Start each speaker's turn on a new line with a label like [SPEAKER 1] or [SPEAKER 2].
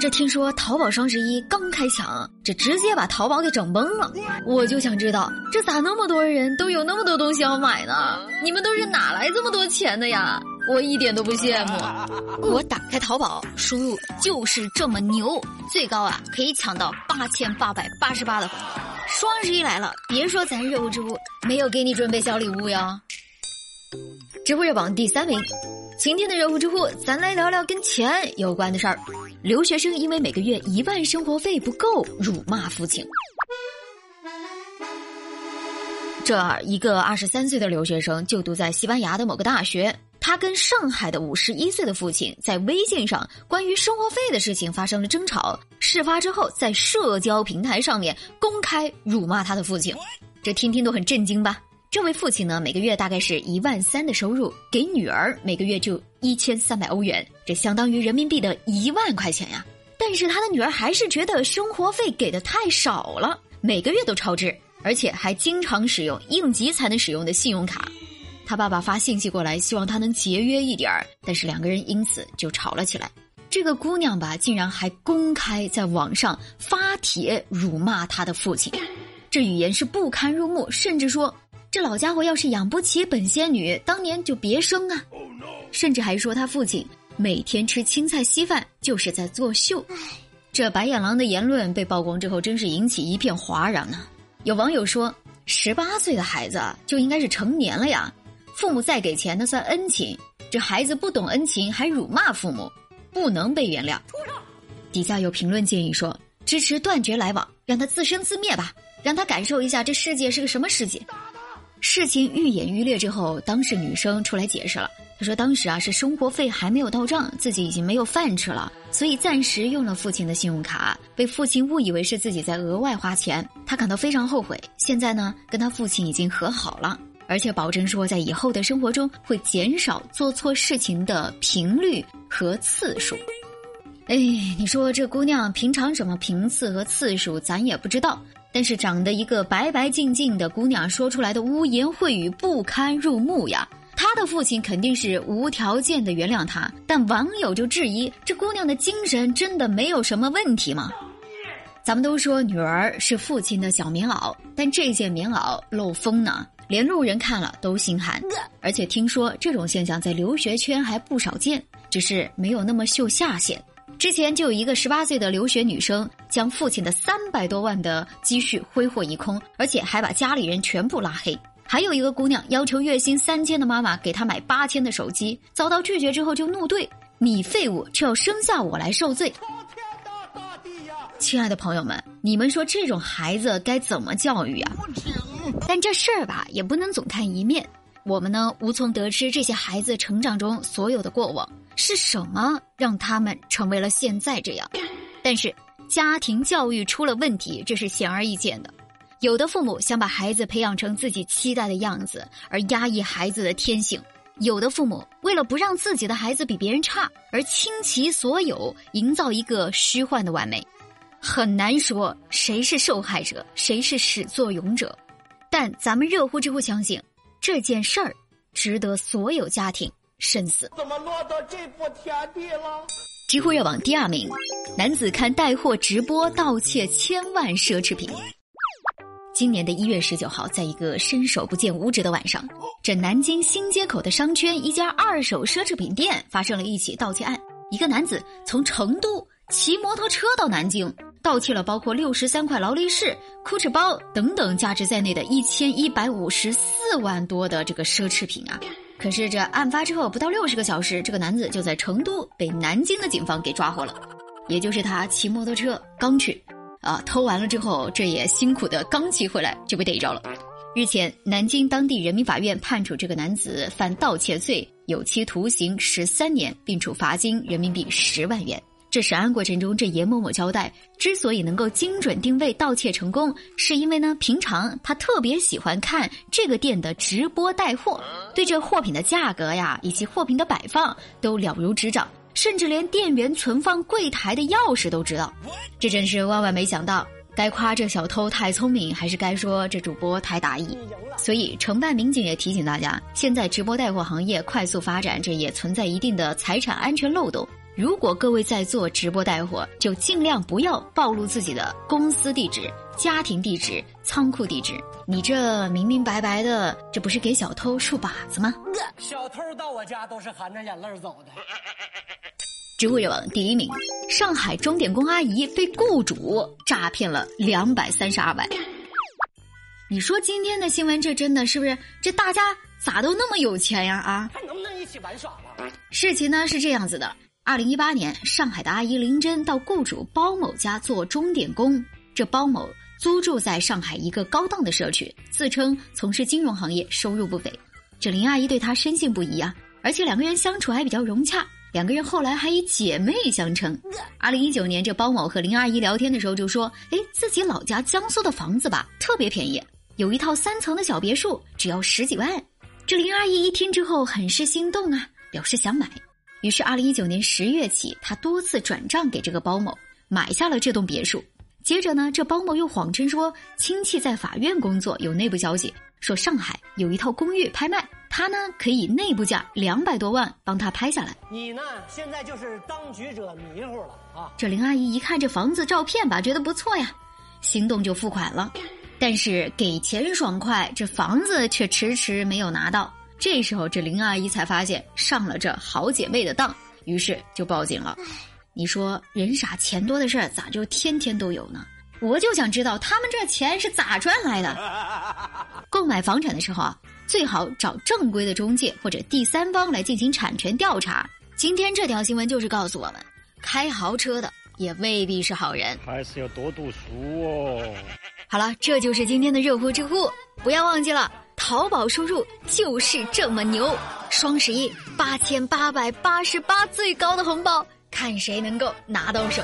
[SPEAKER 1] 这听说淘宝双十一刚开抢，这直接把淘宝给整崩了。我就想知道，这咋那么多人都有那么多东西要买呢？你们都是哪来这么多钱的呀？我一点都不羡慕。我打开淘宝，输入就是这么牛，最高啊可以抢到八千八百八十八的红包。双十一来了，别说咱热乎知乎没有给你准备小礼物呀。知乎热榜第三名，今天的热乎知乎，咱来聊聊跟钱有关的事儿。留学生因为每个月一万生活费不够，辱骂父亲。这一个二十三岁的留学生就读在西班牙的某个大学，他跟上海的五十一岁的父亲在微信上关于生活费的事情发生了争吵。事发之后，在社交平台上面公开辱骂他的父亲，这听听都很震惊吧。这位父亲呢，每个月大概是一万三的收入，给女儿每个月就一千三百欧元，这相当于人民币的一万块钱呀。但是他的女儿还是觉得生活费给的太少了，每个月都超支，而且还经常使用应急才能使用的信用卡。他爸爸发信息过来，希望他能节约一点儿，但是两个人因此就吵了起来。这个姑娘吧，竟然还公开在网上发帖辱骂他的父亲，这语言是不堪入目，甚至说。这老家伙要是养不起本仙女，当年就别生啊！甚至还说他父亲每天吃青菜稀饭就是在作秀。这白眼狼的言论被曝光之后，真是引起一片哗然呢。有网友说：“十八岁的孩子就应该是成年了呀，父母再给钱那算恩情，这孩子不懂恩情还辱骂父母，不能被原谅。”底下有评论建议说：“支持断绝来往，让他自生自灭吧，让他感受一下这世界是个什么世界。”事情愈演愈烈之后，当事女生出来解释了。她说：“当时啊是生活费还没有到账，自己已经没有饭吃了，所以暂时用了父亲的信用卡，被父亲误以为是自己在额外花钱，她感到非常后悔。现在呢，跟她父亲已经和好了，而且保证说在以后的生活中会减少做错事情的频率和次数。”哎，你说这姑娘平常什么频次和次数，咱也不知道。但是长得一个白白净净的姑娘说出来的污言秽语不堪入目呀！她的父亲肯定是无条件的原谅她，但网友就质疑这姑娘的精神真的没有什么问题吗？咱们都说女儿是父亲的小棉袄，但这件棉袄漏风呢，连路人看了都心寒。而且听说这种现象在留学圈还不少见，只是没有那么秀下限。之前就有一个十八岁的留学女生，将父亲的三百多万的积蓄挥霍一空，而且还把家里人全部拉黑。还有一个姑娘要求月薪三千的妈妈给她买八千的手机，遭到拒绝之后就怒怼：“你废物，却要生下我来受罪。”亲爱的朋友们，你们说这种孩子该怎么教育啊？但这事儿吧，也不能总看一面。我们呢，无从得知这些孩子成长中所有的过往。是什么让他们成为了现在这样？但是家庭教育出了问题，这是显而易见的。有的父母想把孩子培养成自己期待的样子，而压抑孩子的天性；有的父母为了不让自己的孩子比别人差，而倾其所有营造一个虚幻的完美。很难说谁是受害者，谁是始作俑者。但咱们热乎知乎相信，这件事儿值得所有家庭。生死怎么落到这步田地了？知乎热榜第二名，男子看带货直播盗窃千万奢侈品。今年的一月十九号，在一个伸手不见五指的晚上，这南京新街口的商圈一家二手奢侈品店发生了一起盗窃案。一个男子从成都骑摩托车到南京，盗窃了包括六十三块劳力士、Gucci 包等等价值在内的一千一百五十四万多的这个奢侈品啊。可是这案发之后不到六十个小时，这个男子就在成都被南京的警方给抓获了。也就是他骑摩托车刚去，啊，偷完了之后，这也辛苦的刚骑回来就被逮着了。日前，南京当地人民法院判处这个男子犯盗窃罪，有期徒刑十三年，并处罚金人民币十万元。这审案过程中，这严某某交代，之所以能够精准定位盗窃成功，是因为呢，平常他特别喜欢看这个店的直播带货，对这货品的价格呀，以及货品的摆放都了如指掌，甚至连店员存放柜台的钥匙都知道。这真是万万没想到，该夸这小偷太聪明，还是该说这主播太大意？所以，承办民警也提醒大家，现在直播带货行业快速发展，这也存在一定的财产安全漏洞。如果各位在做直播带货，就尽量不要暴露自己的公司地址、家庭地址、仓库地址。你这明明白白的，这不是给小偷竖靶子吗？
[SPEAKER 2] 小偷到我家都是含着眼泪走的。
[SPEAKER 1] 知乎热网第一名：上海钟点工阿姨被雇主诈骗了两百三十二万。你说今天的新闻，这真的是不是？这大家咋都那么有钱呀？啊，
[SPEAKER 2] 还能不能一起玩耍了？
[SPEAKER 1] 事情呢是这样子的。二零一八年，上海的阿姨林真到雇主包某家做钟点工。这包某租住在上海一个高档的社区，自称从事金融行业，收入不菲。这林阿姨对他深信不疑啊，而且两个人相处还比较融洽。两个人后来还以姐妹相称。二零一九年，这包某和林阿姨聊天的时候就说：“哎，自己老家江苏的房子吧，特别便宜，有一套三层的小别墅，只要十几万。”这林阿姨一听之后很是心动啊，表示想买。于是，二零一九年十月起，他多次转账给这个包某，买下了这栋别墅。接着呢，这包某又谎称说亲戚在法院工作，有内部消息说上海有一套公寓拍卖，他呢可以内部价两百多万帮他拍下来。
[SPEAKER 2] 你呢，现在就是当局者迷糊了啊！
[SPEAKER 1] 这林阿姨一看这房子照片吧，觉得不错呀，心动就付款了。但是给钱爽快，这房子却迟迟没有拿到。这时候，这林阿姨才发现上了这好姐妹的当，于是就报警了。你说人傻钱多的事儿咋就天天都有呢？我就想知道他们这钱是咋赚来的。购买房产的时候啊，最好找正规的中介或者第三方来进行产权调查。今天这条新闻就是告诉我们，开豪车的也未必是好人，
[SPEAKER 3] 还是要多读书哦。
[SPEAKER 1] 好了，这就是今天的热乎知乎，不要忘记了。淘宝输入就是这么牛！双十一八千八百八十八最高的红包，看谁能够拿到手。